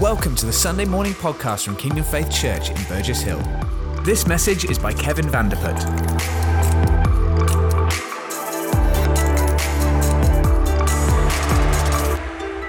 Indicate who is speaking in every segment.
Speaker 1: Welcome to the Sunday morning podcast from Kingdom Faith Church in Burgess Hill. This message is by Kevin Vandeput.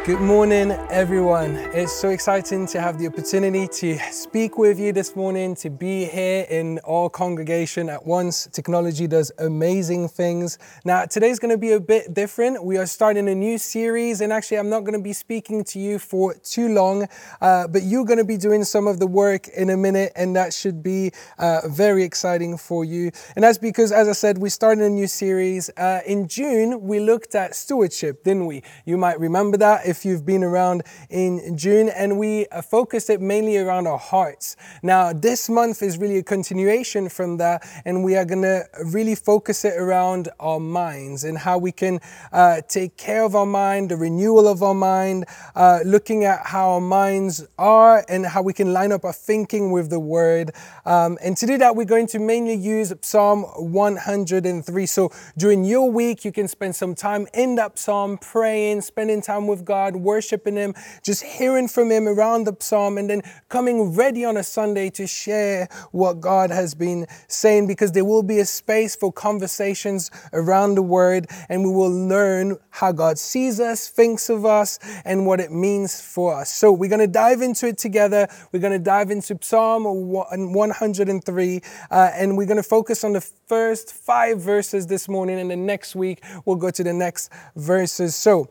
Speaker 2: Good morning, everyone. It's so exciting to have the opportunity to speak with you this morning, to be here in our congregation at once. Technology does amazing things. Now, today's going to be a bit different. We are starting a new series, and actually, I'm not going to be speaking to you for too long, uh, but you're going to be doing some of the work in a minute, and that should be uh, very exciting for you. And that's because, as I said, we started a new series. Uh, in June, we looked at stewardship, didn't we? You might remember that if if you've been around in June, and we focused it mainly around our hearts. Now, this month is really a continuation from that, and we are going to really focus it around our minds and how we can uh, take care of our mind, the renewal of our mind, uh, looking at how our minds are and how we can line up our thinking with the Word. Um, and to do that, we're going to mainly use Psalm 103. So during your week, you can spend some time in that psalm, praying, spending time with God God, worshiping Him, just hearing from Him around the psalm, and then coming ready on a Sunday to share what God has been saying because there will be a space for conversations around the Word, and we will learn how God sees us, thinks of us, and what it means for us. So we're going to dive into it together. We're going to dive into Psalm 103, uh, and we're going to focus on the first five verses this morning, and the next week we'll go to the next verses. So,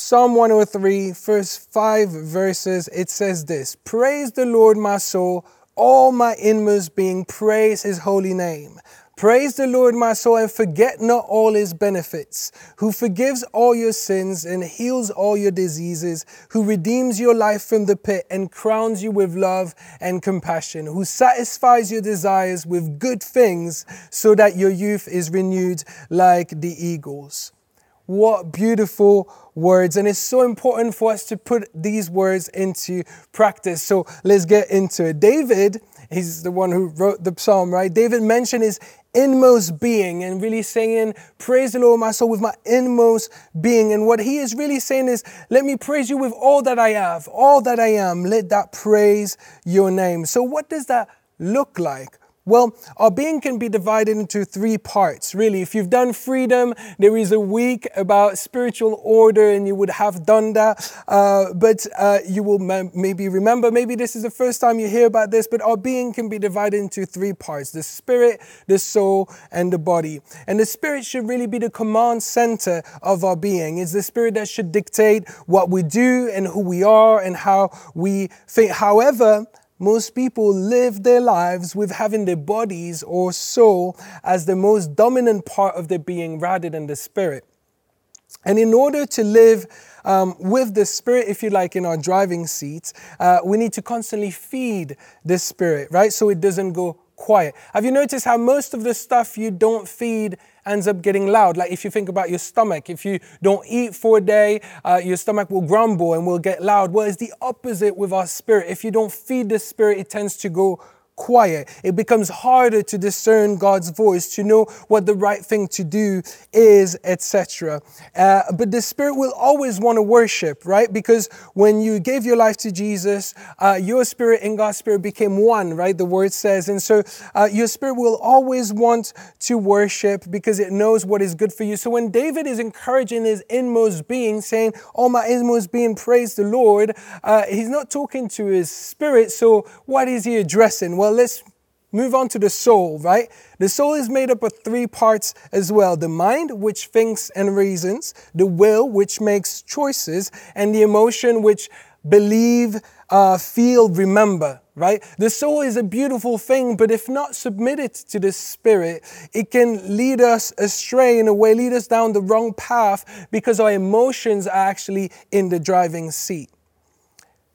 Speaker 2: Psalm 103, first five verses, it says this Praise the Lord, my soul, all my inmost being, praise his holy name. Praise the Lord, my soul, and forget not all his benefits, who forgives all your sins and heals all your diseases, who redeems your life from the pit and crowns you with love and compassion, who satisfies your desires with good things so that your youth is renewed like the eagles. What beautiful words. And it's so important for us to put these words into practice. So let's get into it. David, he's the one who wrote the psalm, right? David mentioned his inmost being and really saying, Praise the Lord, my soul, with my inmost being. And what he is really saying is, Let me praise you with all that I have, all that I am. Let that praise your name. So, what does that look like? Well, our being can be divided into three parts, really. If you've done freedom, there is a week about spiritual order, and you would have done that. Uh, but uh, you will maybe remember, maybe this is the first time you hear about this, but our being can be divided into three parts the spirit, the soul, and the body. And the spirit should really be the command center of our being. It's the spirit that should dictate what we do and who we are and how we think. However, most people live their lives with having their bodies or soul as the most dominant part of their being rather than the spirit. And in order to live um, with the spirit, if you like, in our driving seats, uh, we need to constantly feed the spirit, right? So it doesn't go quiet. Have you noticed how most of the stuff you don't feed ends up getting loud? Like if you think about your stomach, if you don't eat for a day, uh, your stomach will grumble and will get loud. Well, it's the opposite with our spirit. If you don't feed the spirit, it tends to go quiet. It becomes harder to discern God's voice, to know what the right thing to do is, etc. Uh, but the Spirit will always want to worship, right? Because when you gave your life to Jesus, uh, your spirit and God's Spirit became one, right? The word says. And so uh, your spirit will always want to worship because it knows what is good for you. So when David is encouraging his inmost being, saying, Oh, my inmost being, praise the Lord, uh, he's not talking to his spirit. So what is he addressing? Well, let's move on to the soul, right? The soul is made up of three parts as well the mind, which thinks and reasons, the will, which makes choices, and the emotion, which believe, uh, feel, remember, right? The soul is a beautiful thing, but if not submitted to the spirit, it can lead us astray in a way, lead us down the wrong path because our emotions are actually in the driving seat.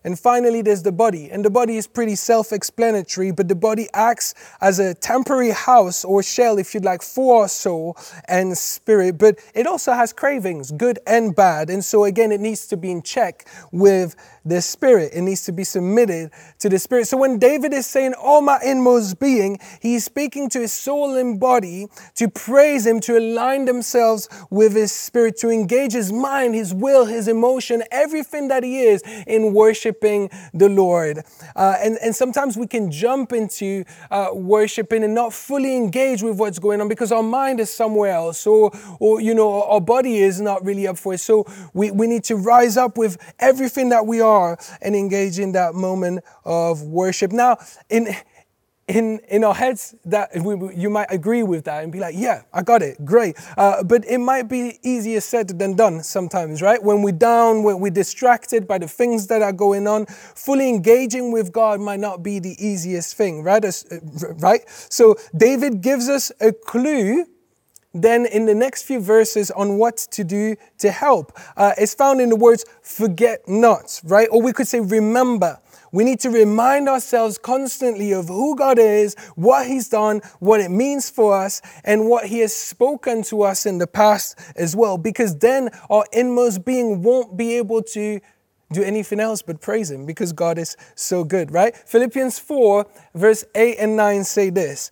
Speaker 2: And finally, there's the body. And the body is pretty self explanatory, but the body acts as a temporary house or shell, if you'd like, for our soul and spirit. But it also has cravings, good and bad. And so, again, it needs to be in check with the spirit. It needs to be submitted to the spirit. So, when David is saying, All my inmost being, he's speaking to his soul and body to praise him, to align themselves with his spirit, to engage his mind, his will, his emotion, everything that he is in worshiping the Lord. Uh, and, and sometimes we can jump into uh, worshiping and not fully engage with what's going on because our mind is somewhere else or, or you know, our body is not really up for it. So we, we need to rise up with everything that we are and engage in that moment of worship. Now, in in in our heads that we, you might agree with that and be like yeah i got it. Great. Uh, but it might be easier said than done sometimes right? When we're down when we're distracted by the things that are going on fully engaging with god might not be the easiest thing right? Uh, right? So david gives us a clue then in the next few verses on what to do to help uh, it's found in the words forget not right or we could say remember we need to remind ourselves constantly of who God is, what He's done, what it means for us, and what He has spoken to us in the past as well, because then our inmost being won't be able to do anything else but praise Him because God is so good, right? Philippians 4, verse 8 and 9 say this.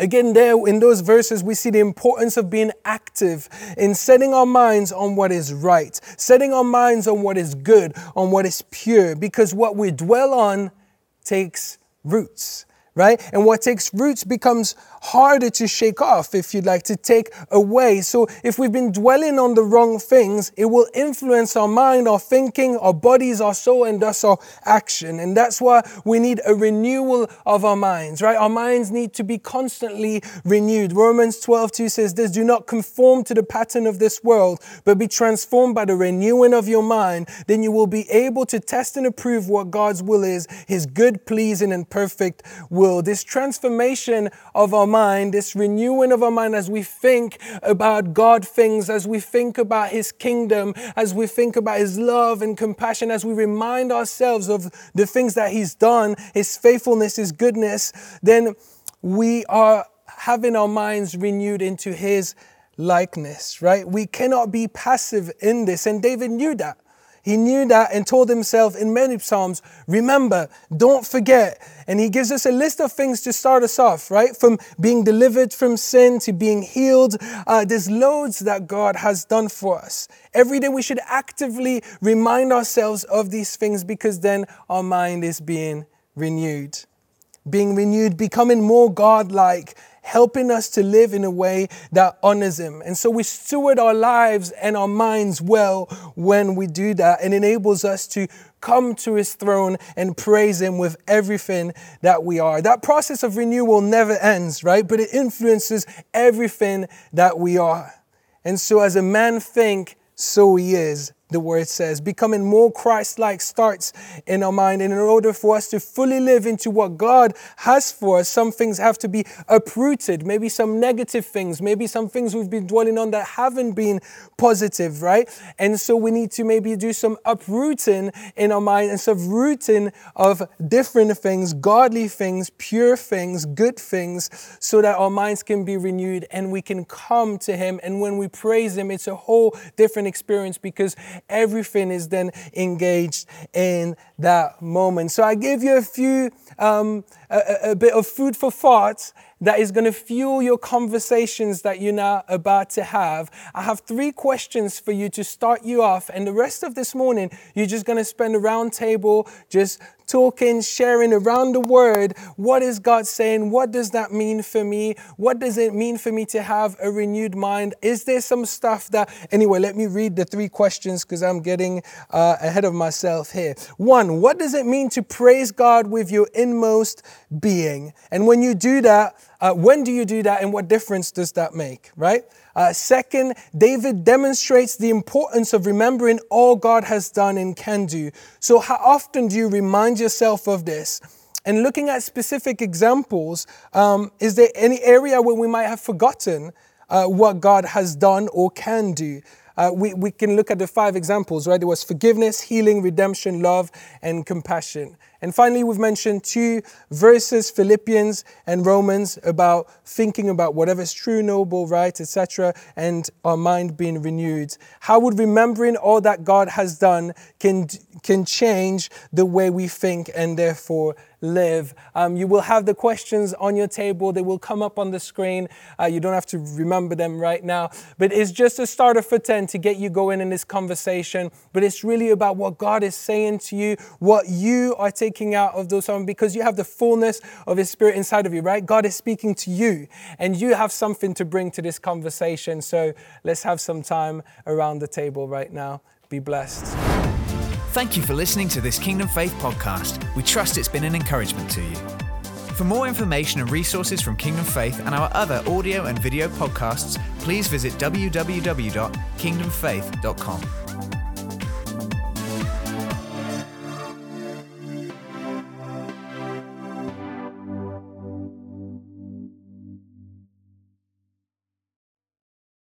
Speaker 2: Again, there in those verses, we see the importance of being active in setting our minds on what is right, setting our minds on what is good, on what is pure, because what we dwell on takes roots right? And what takes roots becomes harder to shake off, if you'd like, to take away. So if we've been dwelling on the wrong things, it will influence our mind, our thinking, our bodies, our soul, and thus our action. And that's why we need a renewal of our minds, right? Our minds need to be constantly renewed. Romans 12, 2 says this Do not conform to the pattern of this world, but be transformed by the renewing of your mind. Then you will be able to test and approve what God's will is, his good, pleasing, and perfect will. This transformation of our mind, this renewing of our mind as we think about God things, as we think about His kingdom, as we think about His love and compassion, as we remind ourselves of the things that He's done, His faithfulness, His goodness, then we are having our minds renewed into His likeness, right? We cannot be passive in this. And David knew that. He knew that and told himself in many Psalms, remember, don't forget. And he gives us a list of things to start us off, right? From being delivered from sin to being healed. Uh, there's loads that God has done for us. Every day we should actively remind ourselves of these things because then our mind is being renewed. Being renewed, becoming more God like, helping us to live in a way that honors Him. And so we steward our lives and our minds well when we do that and enables us to come to His throne and praise Him with everything that we are. That process of renewal never ends, right? But it influences everything that we are. And so as a man think, so he is the word says. Becoming more Christ like starts in our mind. And in order for us to fully live into what God has for us, some things have to be uprooted. Maybe some negative things, maybe some things we've been dwelling on that haven't been positive, right? And so we need to maybe do some uprooting in our mind and some rooting of different things, godly things, pure things, good things, so that our minds can be renewed and we can come to Him. And when we praise Him, it's a whole different experience because everything is then engaged in that moment. So I gave you a few, um, a, a bit of food for thought that is going to fuel your conversations that you're now about to have. I have three questions for you to start you off, and the rest of this morning, you're just going to spend a round table just talking, sharing around the word. What is God saying? What does that mean for me? What does it mean for me to have a renewed mind? Is there some stuff that, anyway, let me read the three questions because I'm getting uh, ahead of myself here. One, what does it mean to praise God with your inmost being? And when you do that, uh, when do you do that and what difference does that make, right? Uh, second, David demonstrates the importance of remembering all God has done and can do. So, how often do you remind yourself of this? And looking at specific examples, um, is there any area where we might have forgotten uh, what God has done or can do? Uh, we, we can look at the five examples, right? There was forgiveness, healing, redemption, love, and compassion. And finally, we've mentioned two verses, Philippians and Romans, about thinking about whatever is true, noble, right, etc., and our mind being renewed. How would remembering all that God has done can, can change the way we think and therefore live. Um, you will have the questions on your table. They will come up on the screen. Uh, you don't have to remember them right now. But it's just a starter for 10 to get you going in this conversation. But it's really about what God is saying to you, what you are taking out of those songs, because you have the fullness of His Spirit inside of you, right? God is speaking to you, and you have something to bring to this conversation. So let's have some time around the table right now. Be blessed.
Speaker 1: Thank you for listening to this Kingdom Faith podcast. We trust it's been an encouragement to you. For more information and resources from Kingdom Faith and our other audio and video podcasts, please visit www.kingdomfaith.com.